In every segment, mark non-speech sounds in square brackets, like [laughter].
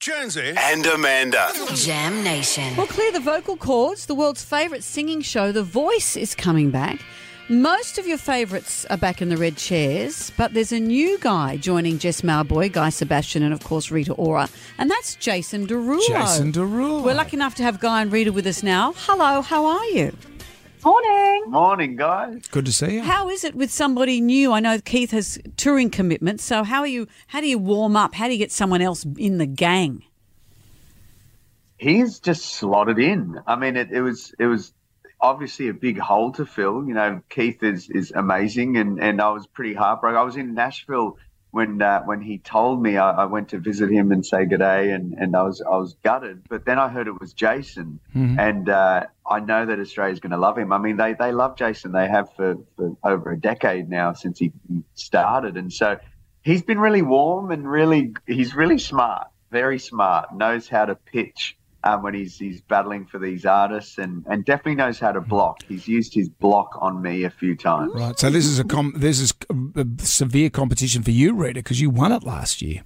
Jonesy and Amanda. Jam Nation. Well, clear the vocal cords. The world's favourite singing show, The Voice, is coming back. Most of your favourites are back in the red chairs, but there's a new guy joining Jess Mauboy, Guy Sebastian, and of course Rita Ora, and that's Jason Derulo. Jason Derulo. We're lucky enough to have Guy and Rita with us now. Hello, how are you? Morning. Morning, guys. Good to see you. How is it with somebody new? I know Keith has touring commitments, so how are you? How do you warm up? How do you get someone else in the gang? He's just slotted in. I mean, it, it was it was obviously a big hole to fill. You know, Keith is is amazing, and and I was pretty heartbroken. I was in Nashville when uh, when he told me. I, I went to visit him and say good day, and and I was I was gutted. But then I heard it was Jason, and uh, I know that Australia's going to love him. I mean, they they love Jason. They have for, for over a decade now since he he started, and so he's been really warm and really he's really smart, very smart. Knows how to pitch um, when he's he's battling for these artists, and and definitely knows how to block. He's used his block on me a few times. Right. So this is a com- this is a severe competition for you, Rita, because you won it last year.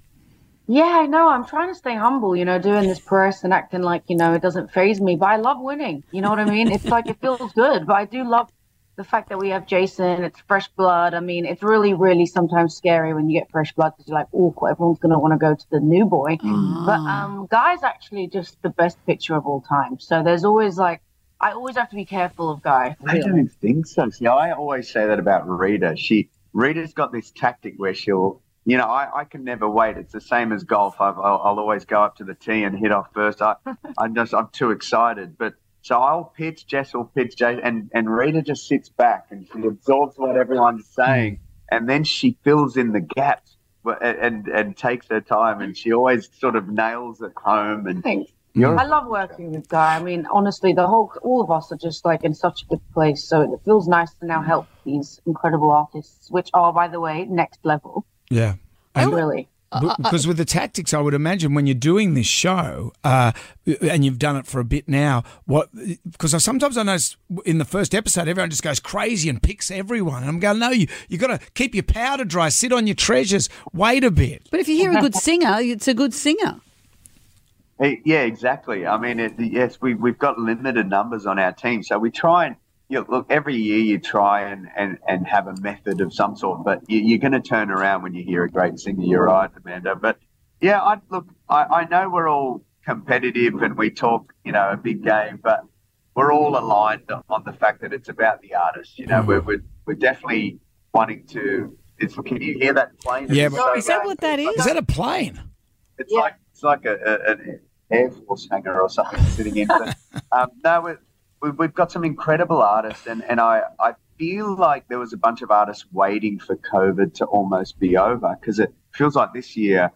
Yeah, I know. I'm trying to stay humble, you know, doing this press and acting like, you know, it doesn't faze me, but I love winning. You know what I mean? It's like it feels good, but I do love the fact that we have Jason. It's fresh blood. I mean, it's really, really sometimes scary when you get fresh blood because you're like, oh, everyone's going to want to go to the new boy. But um, Guy's actually just the best picture of all time. So there's always like, I always have to be careful of Guy. I don't think so. See, I always say that about Rita. She Rita's got this tactic where she'll, you know, I, I can never wait. It's the same as golf. I've, I'll, I'll always go up to the tee and hit off first. I, [laughs] I'm just, I'm too excited. But so I'll pitch, Jess will pitch, Jay, and and Rita just sits back and she absorbs what everyone's saying, hmm. and then she fills in the gaps. but- And, and and takes her time, and she always sort of nails it home. And Thanks. I love working with Guy. I mean, honestly, the whole, all of us are just like in such a good place. So it feels nice to now help these incredible artists, which are, by the way, next level. Yeah. really. B- because with the tactics, I would imagine when you're doing this show, uh, and you've done it for a bit now, what? Because sometimes I notice in the first episode, everyone just goes crazy and picks everyone, and I'm going, no, you you got to keep your powder dry, sit on your treasures, wait a bit. But if you hear a good singer, it's a good singer. Yeah, exactly. I mean, it, yes, we, we've got limited numbers on our team. So we try and, you know, look, every year you try and, and, and have a method of some sort, but you, you're going to turn around when you hear a great singer. You're right, Amanda. But yeah, I look, I, I know we're all competitive and we talk, you know, a big game, but we're all aligned on the fact that it's about the artist. You know, we're, we're, we're definitely wanting to. It's, can you hear that plane? Yeah, but- so Is that bad. what that is? Is that a plane? It's like it's like a, a, an air force hangar or something sitting in. But, [laughs] um, no, we, we, we've got some incredible artists, and, and I, I feel like there was a bunch of artists waiting for COVID to almost be over because it feels like this year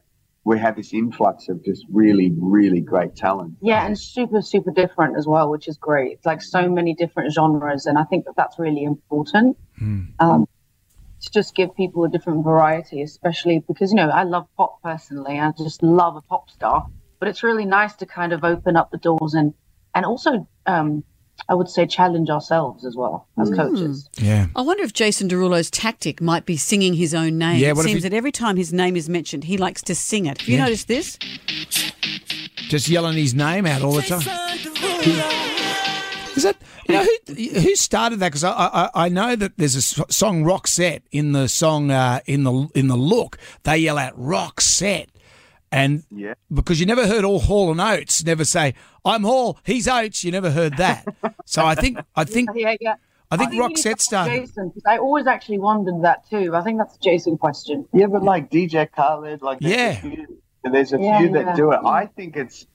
we had this influx of just really, really great talent. Yeah, and super, super different as well, which is great. It's like so many different genres, and I think that that's really important um, to just give people a different variety, especially because, you know, I love pop personally. I just love a pop star, but it's really nice to kind of open up the doors and, and also, um, I would say, challenge ourselves as well as coaches. Yeah. I wonder if Jason Derulo's tactic might be singing his own name. Yeah, it seems he- that every time his name is mentioned, he likes to sing it. Have you Yeah. noticed this? Just yelling his name out all the time. Is that you know who who started that? Because I, I I know that there's a song Roxette in the song uh, in the in the look they yell out Roxette, and Yeah. because you never heard all Hall and Oates never say I'm Hall, he's Oates. You never heard that. [laughs] so I think I [laughs] think Yeah, yeah. I think you need to Roxette started. Jason, 'cause I always actually wondered that too. I think that's a Jason question. Yeah, but like DJ Khaled, like there's Yeah. a few, there's a Yeah, few that yeah. do it. I think it's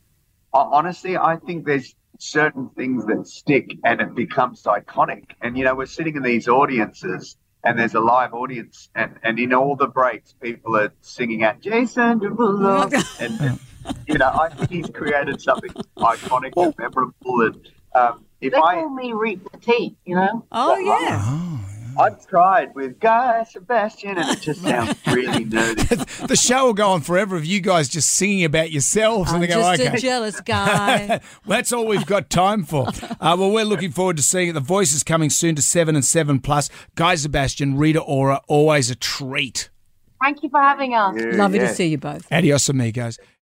honestly, I think there's certain things that stick and it becomes iconic. And you know, we're sitting in these audiences. And there's a live audience, and, and in all the breaks, people are singing out Jason Derulo, [laughs] and you know, I think he's created something iconic and memorable. And um, if They I call me Reap the Tea, you know? Oh, yeah. I've tried with Guy Sebastian, and it just sounds [laughs] really nerdy. [laughs] The show will go on forever of you guys just singing about yourselves, I'm and they go, just okay. a jealous [laughs] guy. well, that's all we've got time for. Uh, well, we're looking forward to seeing it. The voice is coming soon to seven and seven plus. Guy Sebastian, Rita Ora, always a treat. Thank you for having us. Lovely Yeah. to see you both. Adios, amigos.